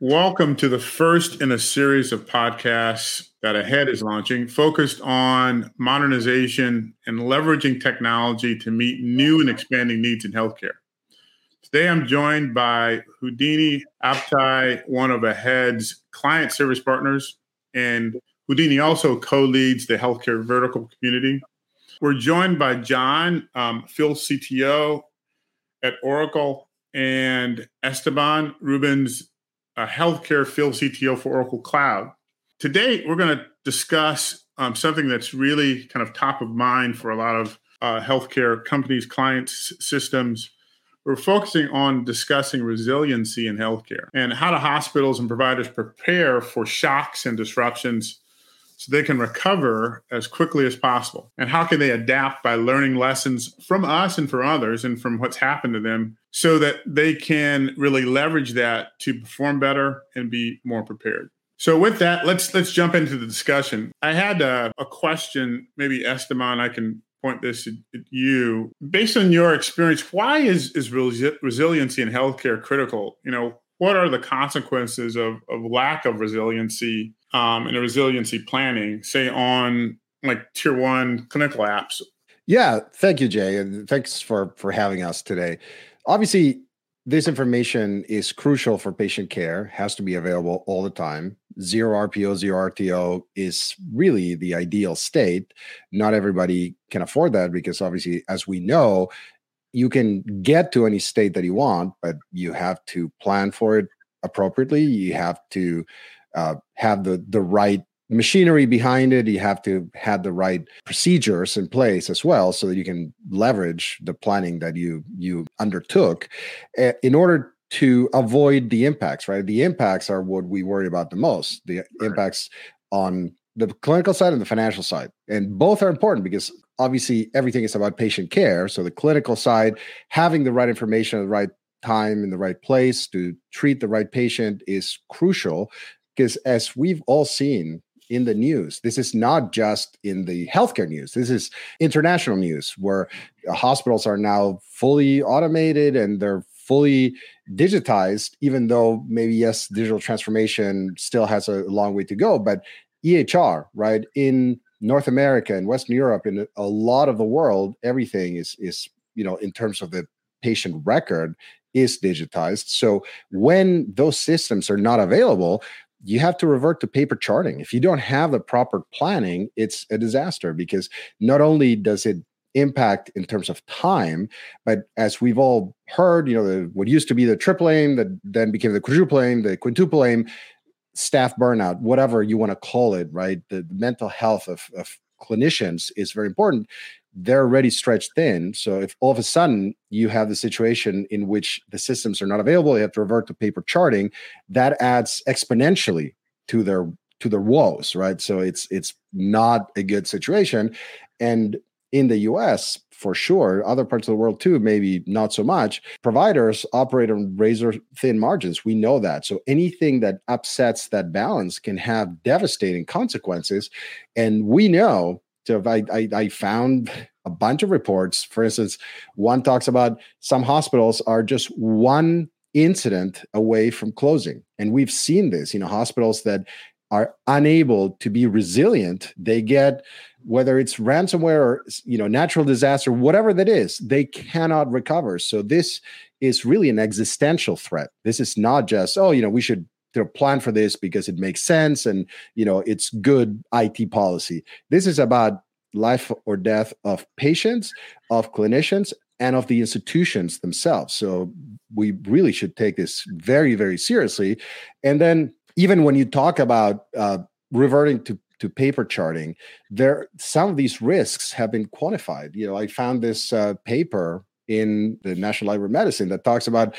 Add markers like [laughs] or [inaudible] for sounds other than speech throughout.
Welcome to the first in a series of podcasts that Ahead is launching, focused on modernization and leveraging technology to meet new and expanding needs in healthcare. Today, I'm joined by Houdini Abtahi, one of Ahead's client service partners, and Houdini also co leads the healthcare vertical community. We're joined by John, um, Field CTO at Oracle, and Esteban Rubens, a healthcare field CTO for Oracle Cloud. Today, we're going to discuss um, something that's really kind of top of mind for a lot of uh, healthcare companies, clients, systems. We're focusing on discussing resiliency in healthcare and how do hospitals and providers prepare for shocks and disruptions so they can recover as quickly as possible? And how can they adapt by learning lessons from us and from others and from what's happened to them so that they can really leverage that to perform better and be more prepared? So with that, let's let's jump into the discussion. I had a, a question, maybe Esteban, I can point this at, at you. Based on your experience, why is is resi- resiliency in healthcare critical? You know, what are the consequences of, of lack of resiliency um, and resiliency planning, say on like tier one clinical apps? Yeah, thank you, Jay, and thanks for for having us today. Obviously, this information is crucial for patient care, has to be available all the time. Zero RPO, zero RTO is really the ideal state. Not everybody can afford that because, obviously, as we know, you can get to any state that you want, but you have to plan for it appropriately. You have to uh, have the the right machinery behind it. You have to have the right procedures in place as well so that you can leverage the planning that you you undertook uh, in order to avoid the impacts right? The impacts are what we worry about the most the impacts on the clinical side and the financial side. And both are important because obviously everything is about patient care. So the clinical side, having the right information at the right time in the right place to treat the right patient is crucial because as we've all seen in the news. This is not just in the healthcare news. This is international news where uh, hospitals are now fully automated and they're fully digitized, even though maybe, yes, digital transformation still has a long way to go. But EHR, right, in North America and Western Europe and a lot of the world, everything is is you know in terms of the patient record is digitized. So when those systems are not available, you have to revert to paper charting. If you don't have the proper planning, it's a disaster because not only does it impact in terms of time, but as we've all heard, you know, the, what used to be the triple aim that then became the quadruple aim, the quintuple aim, staff burnout, whatever you want to call it, right? The, mental health of, of clinicians is very important. They're already stretched thin. So if all of a sudden you have the situation in which the systems are not available, you have to revert to paper charting, that adds exponentially to their to their woes, right? So it's it's not a good situation. And in the US, for sure. Other parts of the world too, maybe not so much. Providers operate on razor thin margins. We know that. So anything that upsets that balance can have devastating consequences. And we know. So I, I, I found a bunch of reports. For instance, one talks about some hospitals are just one incident away from closing. And we've seen this, you know, hospitals that are unable to be resilient they get whether it's ransomware or you know natural disaster whatever that is they cannot recover so this is really an existential threat this is not just oh you know we should plan for this because it makes sense and you know it's good IT policy. This is about life or death of patients of clinicians and of the institutions themselves. So we really should take this very very seriously. And then even when you talk about uh, reverting to to paper charting, there some of these risks have been quantified. You know, I found this uh, paper in the National Library of Medicine that talks about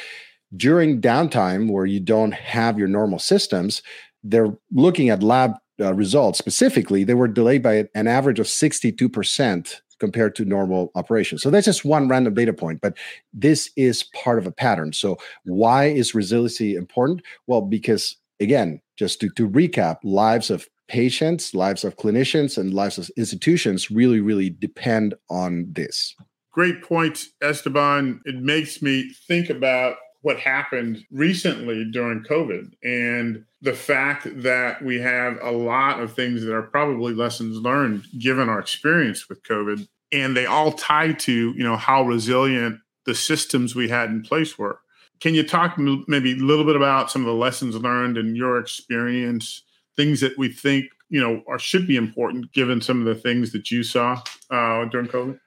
during downtime where you don't have your normal systems, they're looking at lab uh, results specifically. They were delayed by an average of sixty-two percent compared to normal operations. So that's just one random data point, but this is part of a pattern. So why is resiliency important? Well, because again, just to, to recap, lives of patients, lives of clinicians, and lives of institutions really, really depend on this. Great point, Esteban. It makes me think about what happened recently during COVID and the fact that we have a lot of things that are probably lessons learned given our experience with COVID. And they all tie to, you know, how resilient the systems we had in place were. Can you talk maybe a little bit about some of the lessons learned in your experience, things that we think, you know, are, should be important given some of the things that you saw uh, during COVID?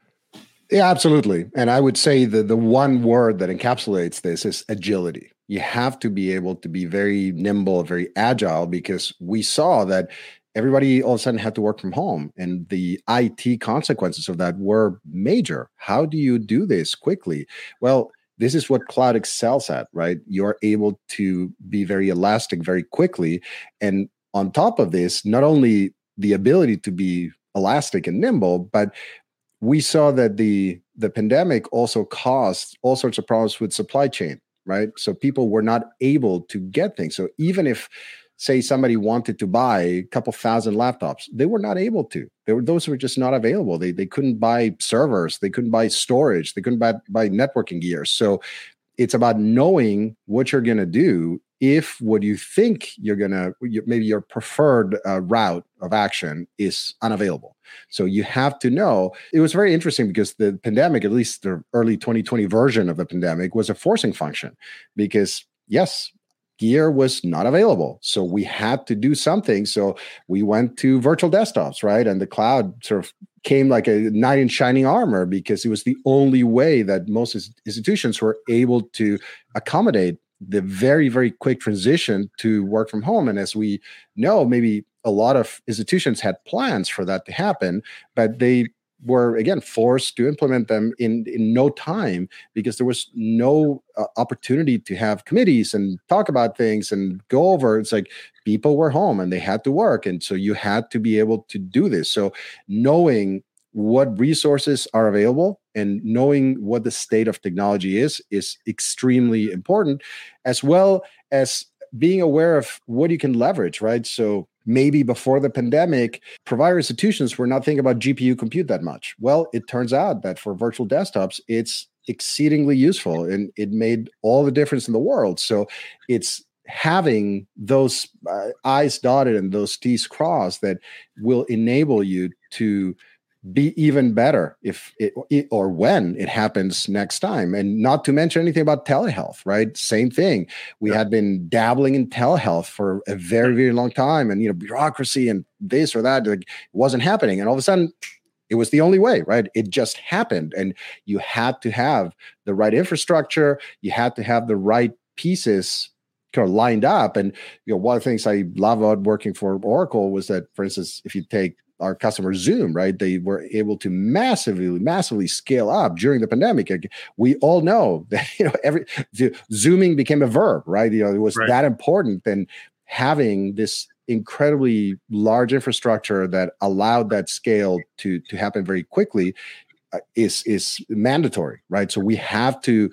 Yeah, absolutely. And I would say that the one word that encapsulates this is agility. You have to be able to be very nimble, very agile, because we saw that everybody all of a sudden had to work from home and the IT consequences of that were major. How do you do this quickly? Well, this is what cloud excels at, right? You're able to be very elastic very quickly. And on top of this, not only the ability to be elastic and nimble, but we saw that the the pandemic also caused all sorts of problems with supply chain right? So people were not able to get things. So even if say somebody wanted to buy a couple thousand laptops they were not able to. Were those were just not available. They, they couldn't buy servers. They couldn't buy storage. They couldn't buy, buy networking gear. So it's about knowing what you're going to do if what you think you're to maybe your preferred uh, route of action is unavailable. So you have to know it was very interesting because the pandemic at least the early 2020 version of the pandemic was a forcing function because yes gear was not available. So we had to do something. So we went to virtual desktops right? And the cloud sort of came like a knight in shining armor because it was the only way that most institutions were able to accommodate the very very quick transition to work from home. And as we know maybe a lot of institutions had plans for that to happen but they were again forced to implement them in in no time because there was no uh, opportunity to have committees and talk about things and go over. It's like people were home and they had to work. And so you had to be able to do this. So knowing what resources are available and knowing what the state of technology is is extremely important as well as being aware of what you can leverage right? So maybe before the pandemic provider institutions were not thinking about gpu compute that much. Well it turns out that for virtual desktops it's exceedingly useful and it made all the difference in the world. So it's having those uh, i's dotted and those t's crossed that will enable you to be even better if it or when it happens next time. And not to mention anything about telehealth right? Same thing. We yeah. had been dabbling in telehealth for a very very long time and you know bureaucracy and this or that like, wasn't happening. And all of a sudden it was the only way right? It just happened. And you had to have the right infrastructure. You had to have the right pieces kind of lined up. And you know one of the things i love about working for oracle was that for instance if you take our customer Zoom, right? They were able to massively, massively scale up during the pandemic. We all know [laughs] that you know every zooming became a verb, right? You know, it was right. that important. And having this incredibly large infrastructure that allowed that scale to to happen very quickly uh, is is mandatory, right? So we have to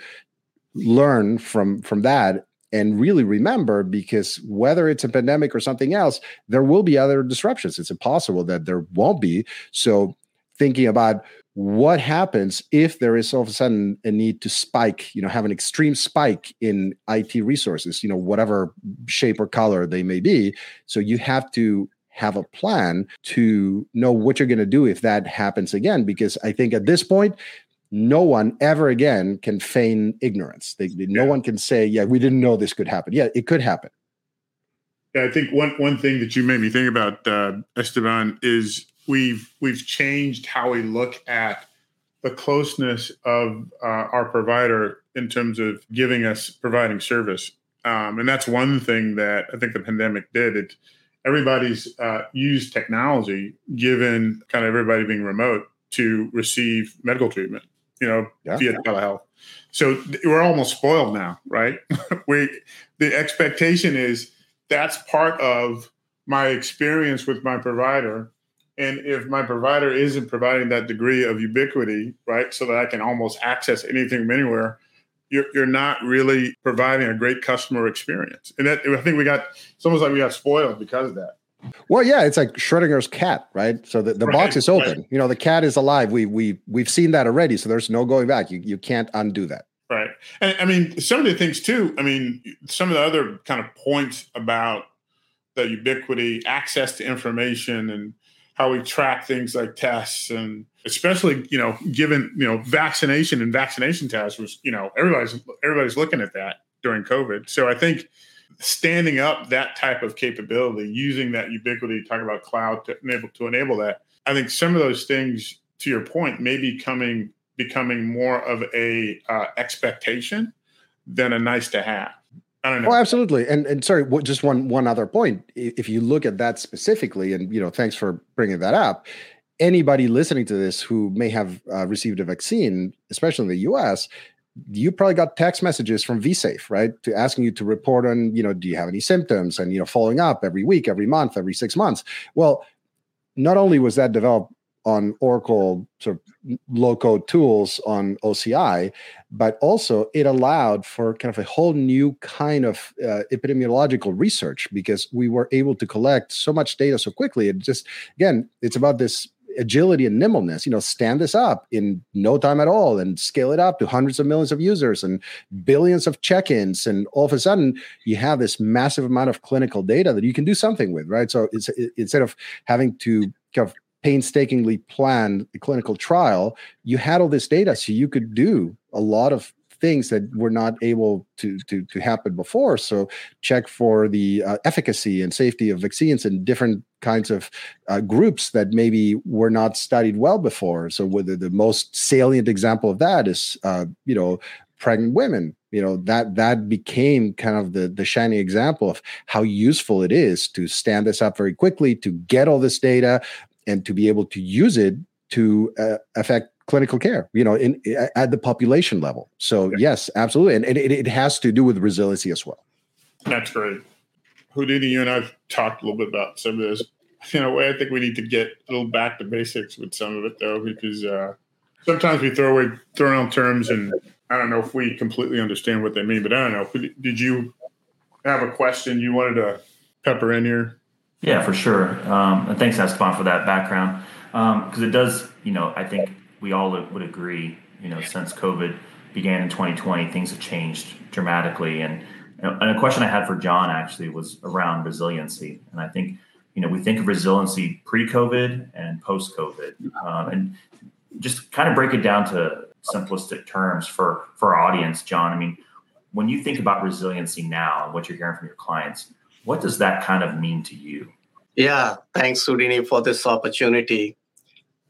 learn from from that and really remember because whether it's a pandemic or something else there will be other disruptions. It's impossible that there won't be. So thinking about what happens if there is all of a sudden a need to spike you know have an extreme spike in it resources you know whatever shape or color they may be. So you have to have a plan to know what you're going to do if that happens again because i think at this point no one ever again can feign ignorance. They, no yeah. one can say, "Yeah, we didn't know this could happen." Yeah, it could happen. Yeah, I think one one thing that you made me think about, uh, Esteban, is we've we've changed how we look at the closeness of uh, our provider in terms of giving us providing service, um, and that's one thing that I think the pandemic did. It everybody's uh, used technology, given kind of everybody being remote, to receive medical treatment you know, yeah. via telehealth. So we're almost spoiled now, right? [laughs] we the expectation is that's part of my experience with my provider. And if my provider isn't providing that degree of ubiquity, right, so that I can almost access anything from anywhere, you're, you're not really providing a great customer experience. And that, I think we got, it's almost like we got spoiled because of that. Well, yeah, it's like Schrodinger's cat, right? So the, the right, box is open. Right. You know, the cat is alive. We we we've seen that already. So there's no going back. You you can't undo that. Right. And I mean, some of the things too, I mean, some of the other kind of points about the ubiquity, access to information, and how we track things like tests and especially you know given you know vaccination and vaccination tests was you know everybody's everybody's looking at that during covid so i think standing up that type of capability using that ubiquity talk about cloud to enable to enable that i think some of those things to your point may be coming becoming more of a uh, expectation than a nice to have. I don't know. Oh, absolutely. And and sorry, just one one other point. If you look at that specifically, and you know, thanks for bringing that up. Anybody listening to this who may have uh, received a vaccine, especially in the U.S., you probably got text messages from VSafe, right, to asking you to report on, you know, do you have any symptoms, and you know, following up every week, every month, every six months. Well, not only was that developed on Oracle sort of low code tools on OCI, but also it allowed for kind of a whole new kind of uh, epidemiological research because we were able to collect so much data so quickly. It just, again, it's about this agility and nimbleness you know stand this up in no time at all and scale it up to hundreds of millions of users and billions of check-ins. And all of a sudden you have this massive amount of clinical data that you can do something with right? So it's it, instead of having to kind of painstakingly plan the clinical trial, you had all this data, so you could do a lot of things that were not able to to to happen before. So check for the uh, efficacy and safety of vaccines in different kinds of uh, groups that maybe were not studied well before. So whether the most salient example of that is uh, you know pregnant women you know that that became kind of the the shining example of how useful it is to stand this up very quickly to get all this data and to be able to use it to uh, affect clinical care you know in at the population level. So yes absolutely. And, it, it has to do with resiliency as well. That's great. Houdini you and i've talked a little bit about some of this. In a way i think we need to get a little back to basics with some of it though because uh, sometimes we throw away throw around terms and i don't know if we completely understand what they mean but i don't know. Did you have a question you wanted to pepper in here? Yeah, for sure. Um, and thanks, Esteban, for that background. Because um, it does, you know, I think we all would agree, you know, since COVID began in 2020, things have changed dramatically. And, and a question I had for John actually was around resiliency. And I think, you know, we think of resiliency pre COVID and post COVID. Um, and just kind of break it down to simplistic terms for, for our audience, John. I mean, when you think about resiliency now and what you're hearing from your clients, what does that kind of mean to you? Yeah, thanks, Houdini, for this opportunity.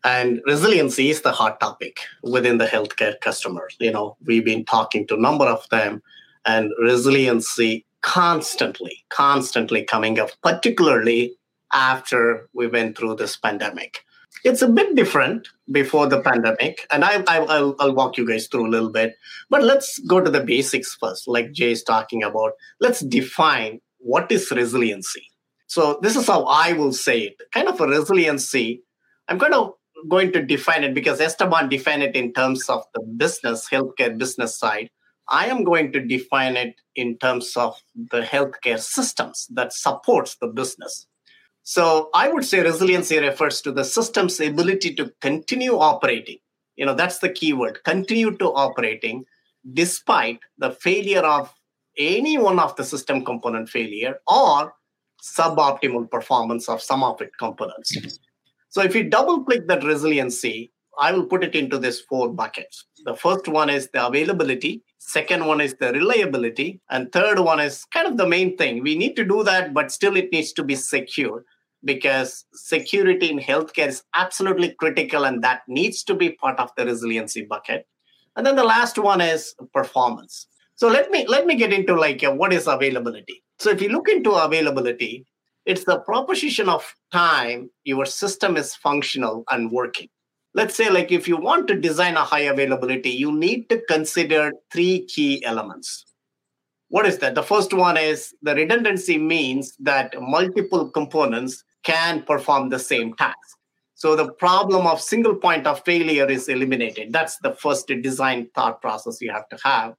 And resiliency is the hot topic within the healthcare customers. You know, we've been talking to a number of them, and resiliency constantly, constantly coming up, particularly after we went through this pandemic. It's a bit different before the pandemic, and I, will I'll walk you guys through a little bit. But let's go to the basics first, like Jay is talking about. Let's define what is resiliency? So this is how I will say it. Kind of a resiliency. I'm kind of going to define it because Esteban defined it in terms of the business, healthcare business side. I am going to define it in terms of the healthcare systems that supports the business. So I would say resiliency refers to the system's ability to continue operating. You know, that's the key word, continue to operating despite the failure of any one of the system component failure or suboptimal performance of some of its components. So if you double click that resiliency, I will put it into these four buckets. The first one is the availability, second one is the reliability, and third one is kind of the main thing. We need to do that, but still it needs to be secure because security in healthcare is absolutely critical and that needs to be part of the resiliency bucket. And then the last one is performance. So let me let me get into like uh, what is availability. So if you look into availability, it's the proposition of time your system is functional and working. Let's say like if you want to design a high availability, you need to consider three key elements. What is that? The first one is the redundancy means that multiple components can perform the same task. So the problem of single point of failure is eliminated. That's the first design thought process you have to have.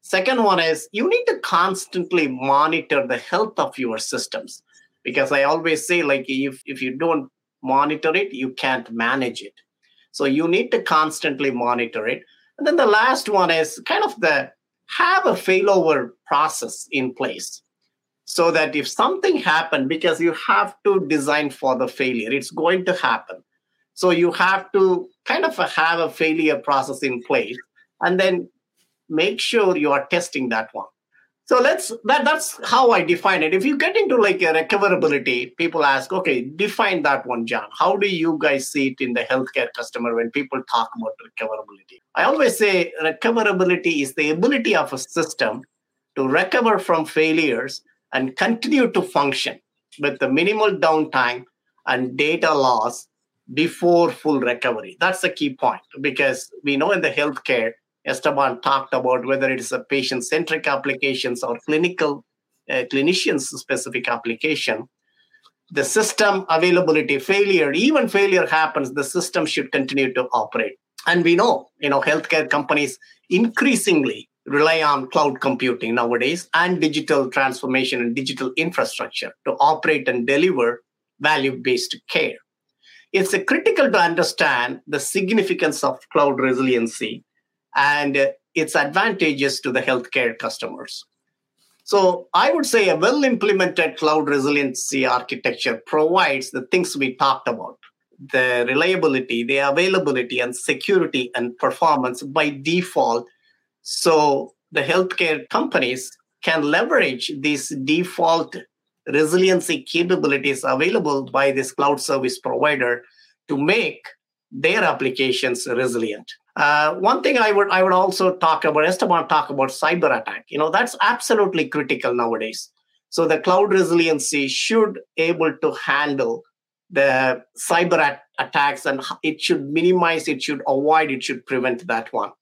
Second one is you need to constantly monitor the health of your systems because I always say like if if you don't monitor it, you can't manage it. So you need to constantly monitor it. And then the last one is kind of the have a failover process in place so that if something happened because you have to design for the failure it's going to happen so you have to kind of have a failure process in place and then make sure you are testing that one so let's that that's how i define it. If you get into like a recoverability people ask okay define that one john. How do you guys see it in the healthcare customer when people talk about recoverability? I always say recoverability is the ability of a system to recover from failures and continue to function with the minimal downtime and data loss before full recovery. That's the key point because we know in the healthcare Esteban talked about whether it is a patient-centric applications or clinical uh, clinician-specific application. The system availability failure, even failure happens, the system should continue to operate. And we know, you know, healthcare companies increasingly rely on cloud computing nowadays and digital transformation and digital infrastructure to operate and deliver value-based care. It's critical to understand the significance of cloud resiliency and its advantages to the healthcare customers. So I would say a well implemented cloud resiliency architecture provides the things we talked about the reliability, the availability, and security and performance by default. So the healthcare companies can leverage these default resiliency capabilities available by this cloud service provider to make their applications resilient. Uh, one thing I would I would also talk about Esteban talk about cyber attack. You know that's absolutely critical nowadays. So the cloud resiliency should able to handle the cyber at- attacks and it should minimize, it should avoid, it should prevent that one.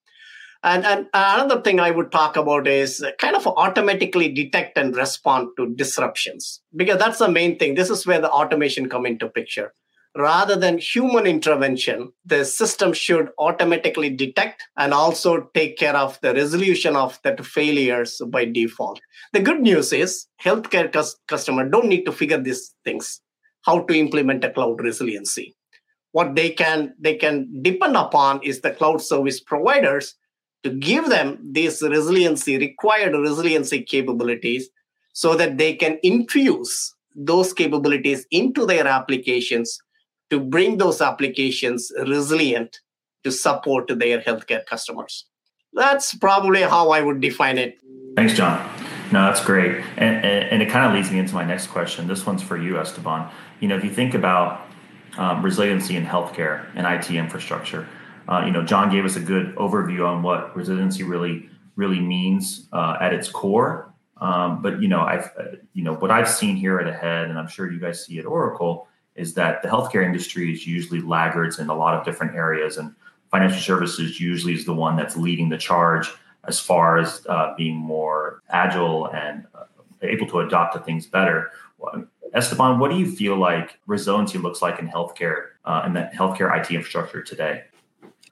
And, and another thing I would talk about is kind of automatically detect and respond to disruptions because that's the main thing. This is where the automation come into picture rather than human intervention, the system should automatically detect and also take care of the resolution of that failures by default. The good news is healthcare cus- customer don't need to figure these things, how to implement a cloud resiliency. What they can they can depend upon is the cloud service providers to give them these resiliency required resiliency capabilities so that they can infuse those capabilities into their applications to bring those applications resilient to support their healthcare customers. That's probably how I would define it. Thanks, John. No, that's great. And, and, it kind of leads me into my next question. This one's for you, Esteban. You know, if you think about um, resiliency in healthcare and IT infrastructure, uh, you know, John gave us a good overview on what resiliency really really means uh, at its core. Um, but you know, I've uh, you know what I've seen here at Ahead, and I'm sure you guys see at Oracle is that the healthcare industry is usually laggards in a lot of different areas, and financial services usually is the one that's leading the charge as far as uh, being more agile and uh, able to adapt to things better. Esteban, what do you feel like resiliency looks like in healthcare uh, and that healthcare IT infrastructure today?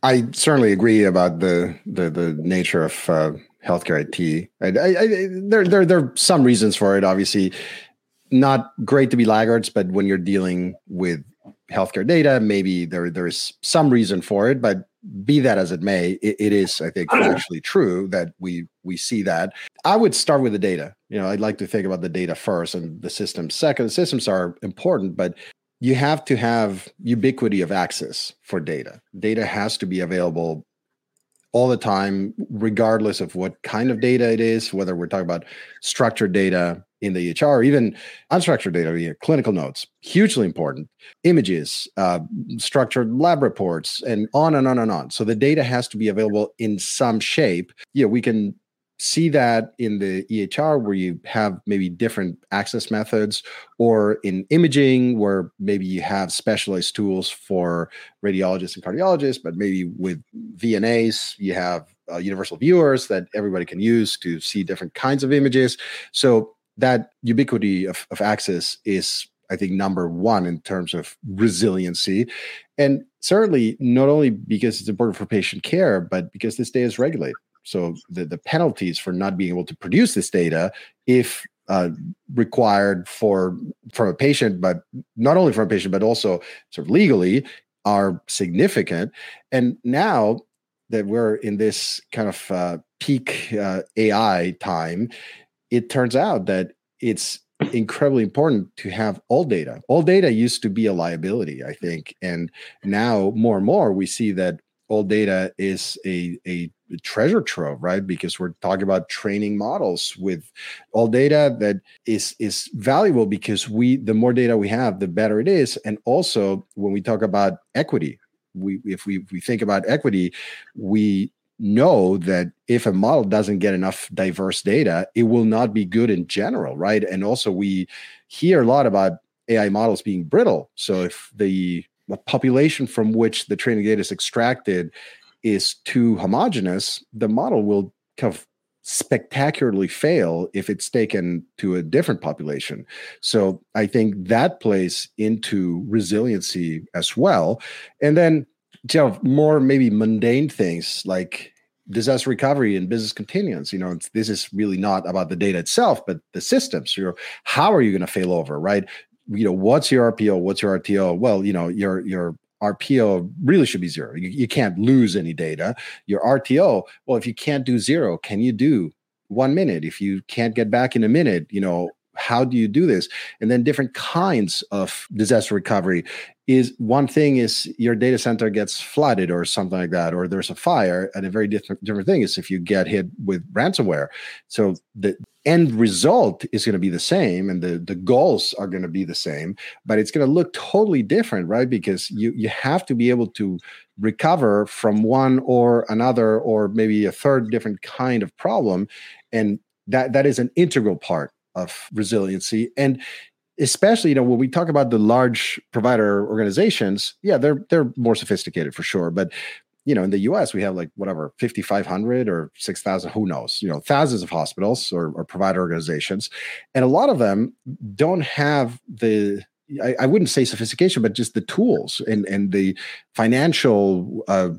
I certainly agree about the the, the nature of uh, healthcare IT. I, I, I, there, there, there are some reasons for it. Obviously, not great to be laggards, but when you're dealing with healthcare data, maybe there there is some reason for it. But be that as it may, it, it is, I think, [clears throat] actually true that we we see that. I would start with the data. You know, I'd like to think about the data first and the systems second. The systems are important, but you have to have ubiquity of access for data. Data has to be available all the time, regardless of what kind of data it is, whether we're talking about structured data, in the EHR, even unstructured data, you know, clinical notes, hugely important, images, uh, structured lab reports, and on and on and on. So the data has to be available in some shape. Yeah, we can see that in the EHR where you have maybe different access methods, or in imaging where maybe you have specialized tools for radiologists and cardiologists, but maybe with VNAs, you have uh, universal viewers that everybody can use to see different kinds of images. So that ubiquity of, of access is I think number one in terms of resiliency. And certainly not only because it's important for patient care, but because this data is regulated. So the, the penalties for not being able to produce this data, if uh, required for from a patient, but not only from a patient, but also sort of legally, are significant. And now that we're in this kind of uh, peak uh, AI time, it turns out that it's incredibly important to have all data. All data used to be a liability, I think, and now more and more we see that all data is a, a treasure trove right because we're talking about training models with all data that is is valuable because we the more data we have the better it is and also when we talk about equity we if we if we think about equity we know that if a model doesn't get enough diverse data it will not be good in general right and also we hear a lot about ai models being brittle so if the the population from which the training data is extracted is too homogenous, the model will kind of spectacularly fail if it's taken to a different population. So I think that plays into resiliency as well. And then you know, more maybe mundane things like disaster recovery and business continuance you know this is really not about the data itself but the systems you how are you going to fail over right you know, what's your RPO? What's your RTO? Well, you know, your your RPO really should be zero. You, you can't lose any data. Your RTO, well, if you can't do zero, can you do one minute? If you can't get back in a minute, you know, how do you do this? And then different kinds of disaster recovery is one thing is your data center gets flooded or something like that, or there's a fire, and a very different different thing is if you get hit with ransomware. So the end result is going to be the same and the, the goals are going to be the same but it's going to look totally different right because you you have to be able to recover from one or another or maybe a third different kind of problem and that that is an integral part of resiliency and especially you know when we talk about the large provider organizations yeah they're they're more sophisticated for sure but you know, in the US, we have like whatever, 5,500 or 6,000, who knows, you know, thousands of hospitals or, or provider organizations. And a lot of them don't have the, I, I, wouldn't say sophistication, but just the tools and, and the financial uh,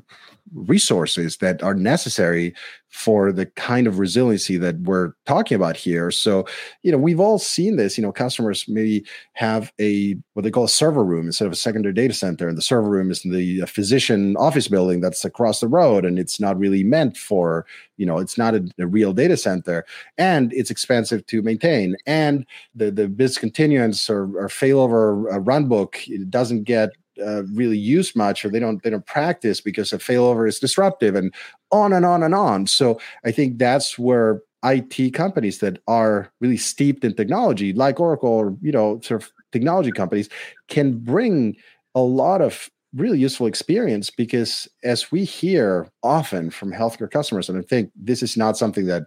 resources that are necessary for the kind of resiliency that we're talking about here. So, you know, we've all seen this. You know, customers maybe have a what they call a server room instead of a secondary data center, and the server room is in the physician office building that's across the road, and it's not really meant for you know, it's not a, a real data center, and it's expensive to maintain, and the the business continuance or, or failover uh, runbook doesn't get uh, really use much or they don't they don't practice because a failover is disruptive and on and on and on. So i think that's where IT companies that are really steeped in technology, like Oracle or you know, sort of technology companies, can bring a lot of really useful experience because as we hear often from healthcare customers and i think this is not something that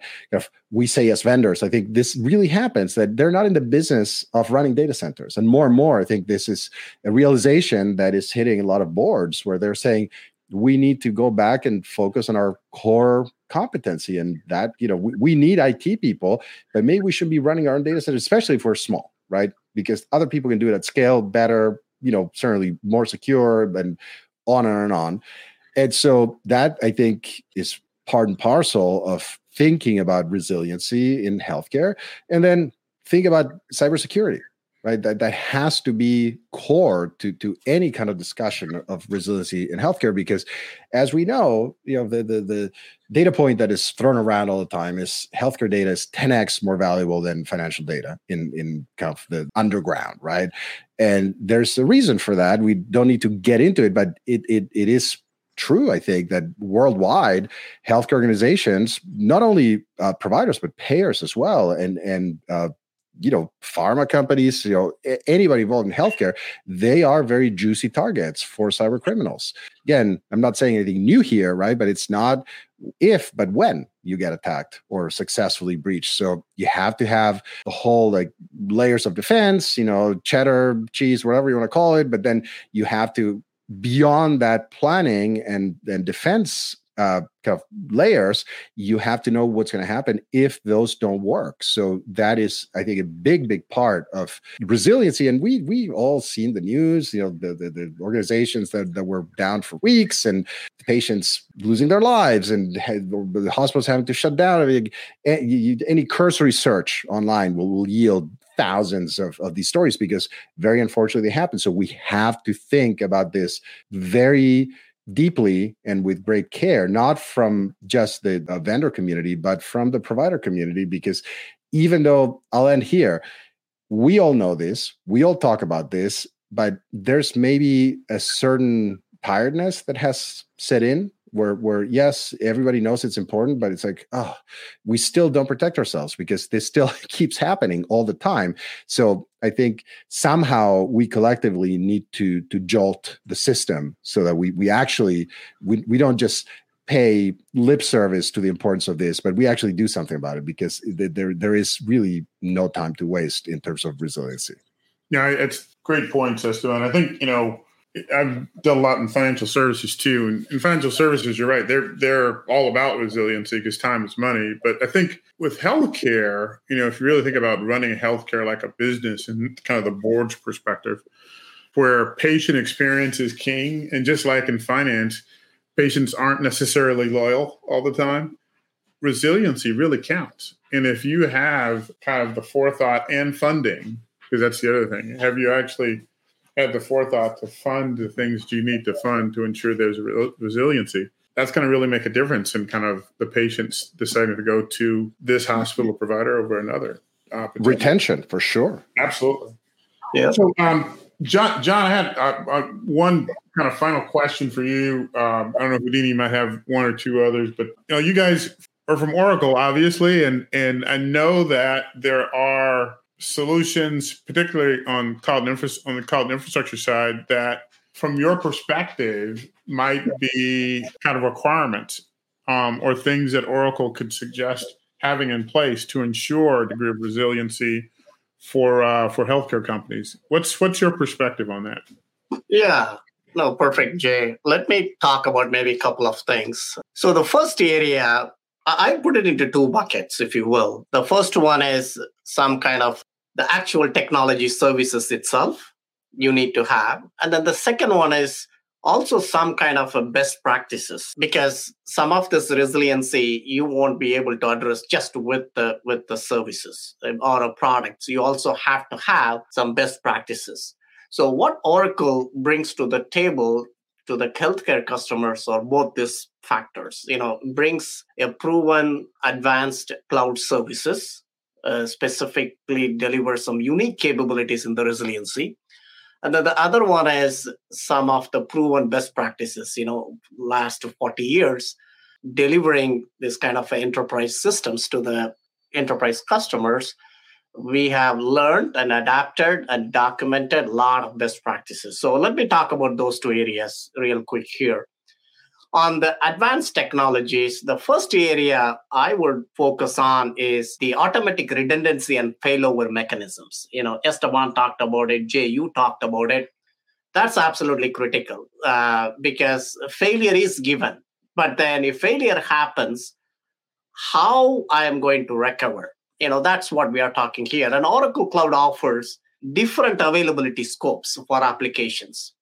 we say as vendors i think this really happens that they're not in the business of running data centers. And more and more i think this is a realization that is hitting a lot of boards where they're saying we need to go back and focus on our core competency. And that you know we, we need it people but maybe we should be running our own data centers especially if we're small right? Because other people can do it at scale better you know certainly more secure and on and on. And so that i think is part and parcel of thinking about resiliency in healthcare and then think about cybersecurity right? That, that has to be core to, to any kind of discussion of resiliency in healthcare because as we know you know the, the, the data point that is thrown around all the time is healthcare data is 10x more valuable than financial data in in kind of the underground right? And there's a reason for that. We don't need to get into it but it it, it is true i think that worldwide healthcare organizations not only uh, providers but payers as well and and uh, you know pharma companies you know anybody involved in healthcare they are very juicy targets for cyber criminals. Again i'm not saying anything new here right? But it's not if but when you get attacked or successfully breached. So you have to have the whole like layers of defense you know cheddar cheese whatever you want to call it. But then you have to beyond that planning and and defense uh, kind of layers, you have to know what's going to happen if those don't work. So that is, I think, a big, big part of resiliency. And we we all seen the news, you know, the the, the organizations that, that were down for weeks and patients losing their lives and the hospitals having to shut down. I mean, any cursory search online will, will yield thousands of, of these stories because very unfortunately they happen. So we have to think about this very deeply and with great care, not from just the uh, vendor community, but from the provider community. Because even though I'll end here, we all know this, we all talk about this, but there's maybe a certain tiredness that has set in where where yes everybody knows it's important but it's like oh we still don't protect ourselves because this still [laughs] keeps happening all the time. So i think somehow we collectively need to to jolt the system so that we we actually we, we don't just pay lip service to the importance of this but we actually do something about it because there there is really no time to waste in terms of resiliency. Yeah it's great points esteban i think you know I've done a lot in financial services too, and in financial services, you're right. They're they're all about resiliency because time is money. But I think with healthcare, you know, if you really think about running healthcare like a business and kind of the board's perspective, where patient experience is king, and just like in finance, patients aren't necessarily loyal all the time. Resiliency really counts, and if you have kind of the forethought and funding, because that's the other thing, have you actually had the forethought to fund the things you need to fund to ensure there's re- resiliency, that's going to really make a difference in kind of the patients deciding to go to this hospital provider over another. Uh, Retention for sure. Absolutely. Yeah. So, um, John, John, I had uh, uh, one kind of final question for you. Um, I don't know if Houdini might have one or two others, but you know, you guys are from Oracle, obviously, and and I know that there are solutions, particularly on cloud infra- on the cloud infrastructure side, that from your perspective might be kind of requirements um, or things that Oracle could suggest having in place to ensure a degree of resiliency for uh, for healthcare companies. What's what's your perspective on that? Yeah, no, perfect, Jay. Let me talk about maybe a couple of things. So the first area I put it into two buckets, if you will. The first one is some kind of the actual technology services itself you need to have. And then the second one is also some kind of a best practices because some of this resiliency you won't be able to address just with the with the services um, or products you also have to have some best practices so what oracle brings to the table to the healthcare customers are both these factors you know brings a proven advanced cloud services uh, specifically deliver some unique capabilities in the resiliency. And then the other one is some of the proven best practices, you know, last 40 years, delivering this kind of enterprise systems to the enterprise customers. We have learned and adapted and documented a lot of best practices. So let me talk about those two areas real quick here on the advanced technologies, the first area I would focus on is the automatic redundancy and failover mechanisms. You know, Esteban talked about it, Jay, you talked about it. That's absolutely critical uh, because failure is given. But then if failure happens, how I am going to recover? You know, that's what we are talking here. And Oracle Cloud offers different availability scopes for applications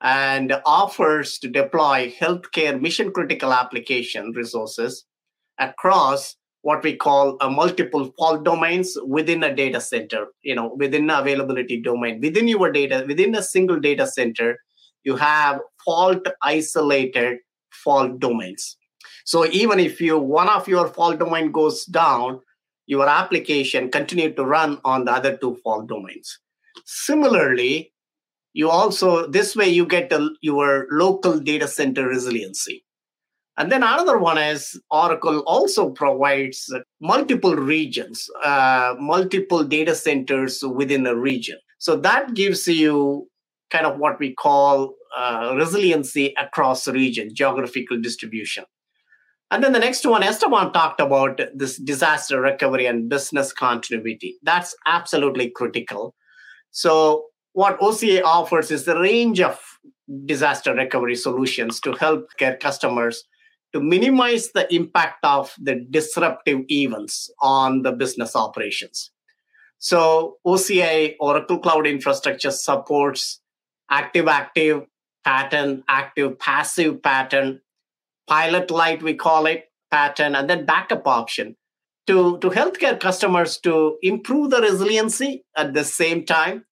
and offers to deploy healthcare mission critical application resources across what we call a multiple fault domains within a data center you know within the availability domain within your data within a single data center you have fault isolated fault domains so even if you one of your fault domain goes down your application continue to run on the other two fault domains. Similarly you also this way you get your local data center resiliency. And then another one is oracle also provides multiple regions uh, multiple data centers within a region. So that gives you kind of what we call uh, resiliency across region geographical distribution and then the next one, Esteban talked about this disaster recovery and business continuity. That's absolutely critical. So what OCI offers is the range of disaster recovery solutions to help care customers to minimize the impact of the disruptive events on the business operations. So OCI, Oracle Cloud Infrastructure, supports active active pattern, active passive pattern, pilot light, we call it pattern, and then backup option to, to healthcare customers to improve the resiliency at the same time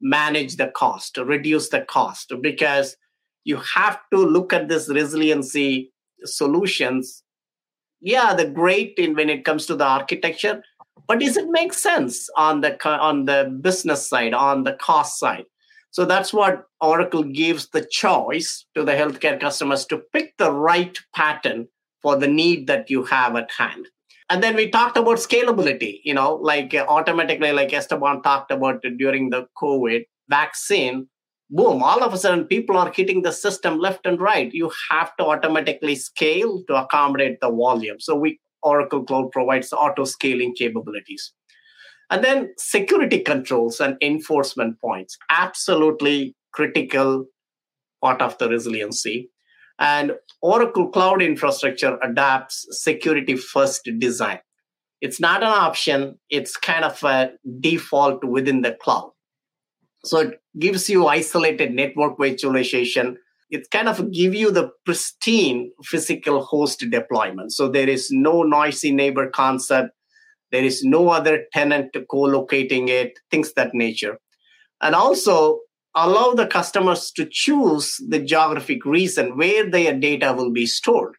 manage the cost, reduce the cost, because you have to look at this resiliency solutions. Yeah, the great in when it comes to the architecture, but does it make sense on the on the business side, on the cost side? So that's what Oracle gives the choice to the healthcare customers to pick the right pattern for the need that you have at hand. And then we talked about scalability, you know, like uh, automatically, like Esteban talked about during the COVID vaccine, boom, all of a sudden people are hitting the system left and right. You have to automatically scale to accommodate the volume. So we Oracle Cloud provides auto scaling capabilities. And then security controls and enforcement points, absolutely critical part of the resiliency. And Oracle Cloud Infrastructure adapts security first design. It's not an option, it's kind of a default within the cloud. So it gives you isolated network virtualization. It kind of give you the pristine physical host deployment. So there is no noisy neighbor concept. There is no other tenant co-locating it, things that nature. And also allow the customers to choose the geographic reason where their data will be stored.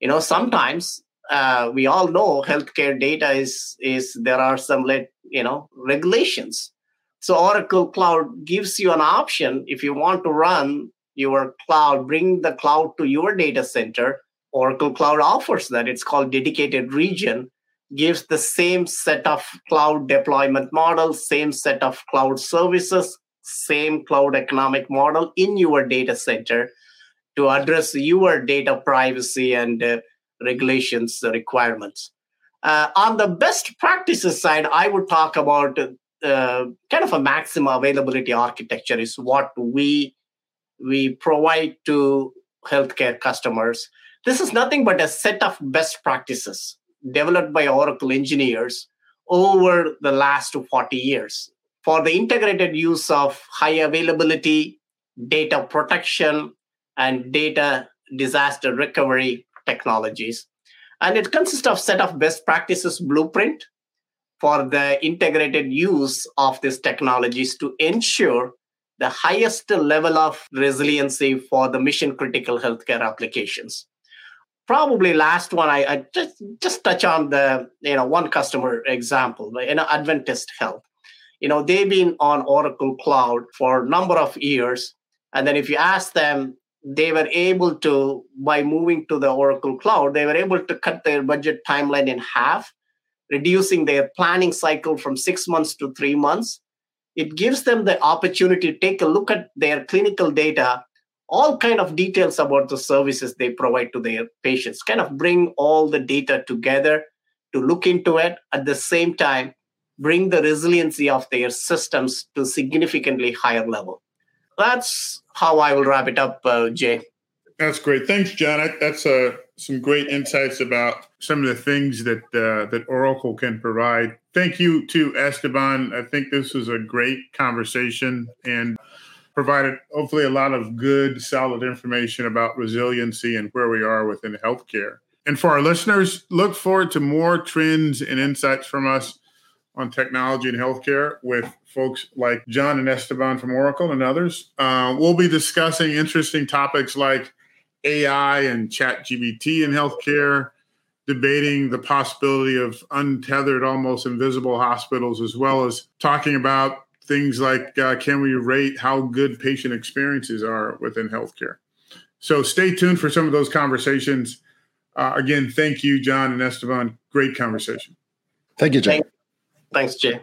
You know, sometimes uh, we all know healthcare data is is there are some let you know regulations. So Oracle Cloud gives you an option if you want to run your cloud, bring the cloud to your data center. Oracle Cloud offers that. It's called dedicated region gives the same set of cloud deployment models, same set of cloud services, same cloud economic model in your data center to address your data privacy and uh, regulations requirements. Uh, on the best practices side, I would talk about uh, kind of a maximum availability architecture is what we we provide to healthcare customers. This is nothing but a set of best practices developed by Oracle engineers over the last 40 years for the integrated use of high availability, data protection, and data disaster recovery technologies. And it consists of set of best practices blueprint for the integrated use of these technologies to ensure the highest level of resiliency for the mission critical healthcare applications probably last one I, I, just just touch on the you know one customer example you know adventist health you know they've been on oracle cloud for a number of years and then if you ask them they were able to by moving to the oracle cloud they were able to cut their budget timeline in half reducing their planning cycle from six months to three months. It gives them the opportunity to take a look at their clinical data all kind of details about the services they provide to their patients kind of bring all the data together to look into it. At the same time bring the resiliency of their systems to significantly higher level. That's how i will wrap it up uh, jay. That's great. Thanks john. That's uh, some great insights about some of the things that uh, that oracle can provide. Thank you to esteban. I think this was a great conversation and provided hopefully a lot of good, solid information about resiliency and where we are within healthcare. And for our listeners, look forward to more trends and insights from us on technology and healthcare with folks like John and Esteban from Oracle and others. Uh, we'll be discussing interesting topics like AI and ChatGPT in healthcare, debating the possibility of untethered, almost invisible hospitals, as well as talking about things like uh, can we rate how good patient experiences are within healthcare? So stay tuned for some of those conversations. Uh, again, thank you, John and Esteban. Great conversation. Thank you, Jay. Thanks, Jay.